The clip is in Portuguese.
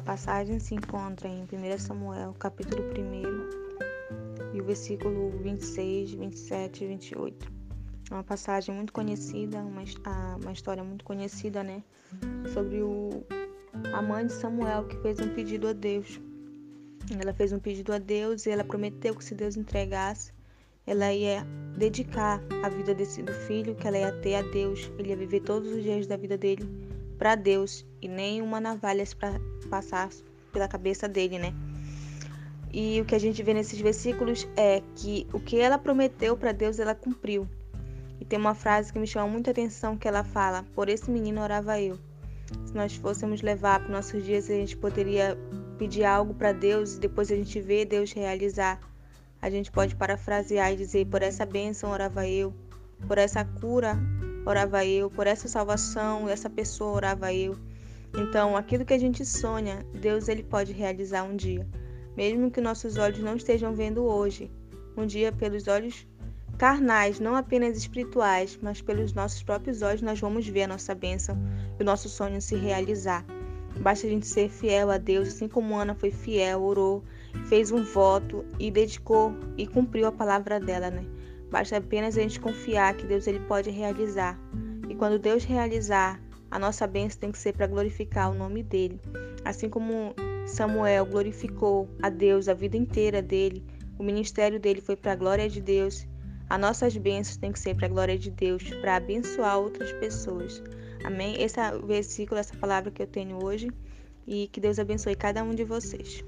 passagem se encontra em 1 Samuel, capítulo 1, e o versículo 26, 27 e 28. É uma passagem muito conhecida, uma, uma história muito conhecida, né? Sobre o, a mãe de Samuel que fez um pedido a Deus. Ela fez um pedido a Deus e ela prometeu que se Deus entregasse, ela ia dedicar a vida desse, do filho que ela ia ter a Deus. Ele ia viver todos os dias da vida dele para Deus e nem uma navalha para passar pela cabeça dele, né? E o que a gente vê nesses versículos é que o que ela prometeu para Deus, ela cumpriu. E tem uma frase que me chama muita atenção que ela fala: "Por esse menino orava eu". Se nós fôssemos levar para nossos dias, a gente poderia pedir algo para Deus e depois a gente vê Deus realizar. A gente pode parafrasear e dizer: "Por essa bênção orava eu, por essa cura orava eu, por essa salvação, essa pessoa orava eu". Então, aquilo que a gente sonha, Deus ele pode realizar um dia, mesmo que nossos olhos não estejam vendo hoje. Um dia, pelos olhos carnais, não apenas espirituais, mas pelos nossos próprios olhos, nós vamos ver a nossa bênção e o nosso sonho se realizar. Basta a gente ser fiel a Deus, assim como Ana foi fiel, orou, fez um voto e dedicou e cumpriu a palavra dela, né? Basta apenas a gente confiar que Deus ele pode realizar. E quando Deus realizar, a nossa bênção tem que ser para glorificar o nome dele. Assim como Samuel glorificou a Deus a vida inteira dele, o ministério dele foi para a glória de Deus. As nossas bênçãos têm que ser para a glória de Deus, para abençoar outras pessoas. Amém? Esse é o versículo, essa palavra que eu tenho hoje. E que Deus abençoe cada um de vocês.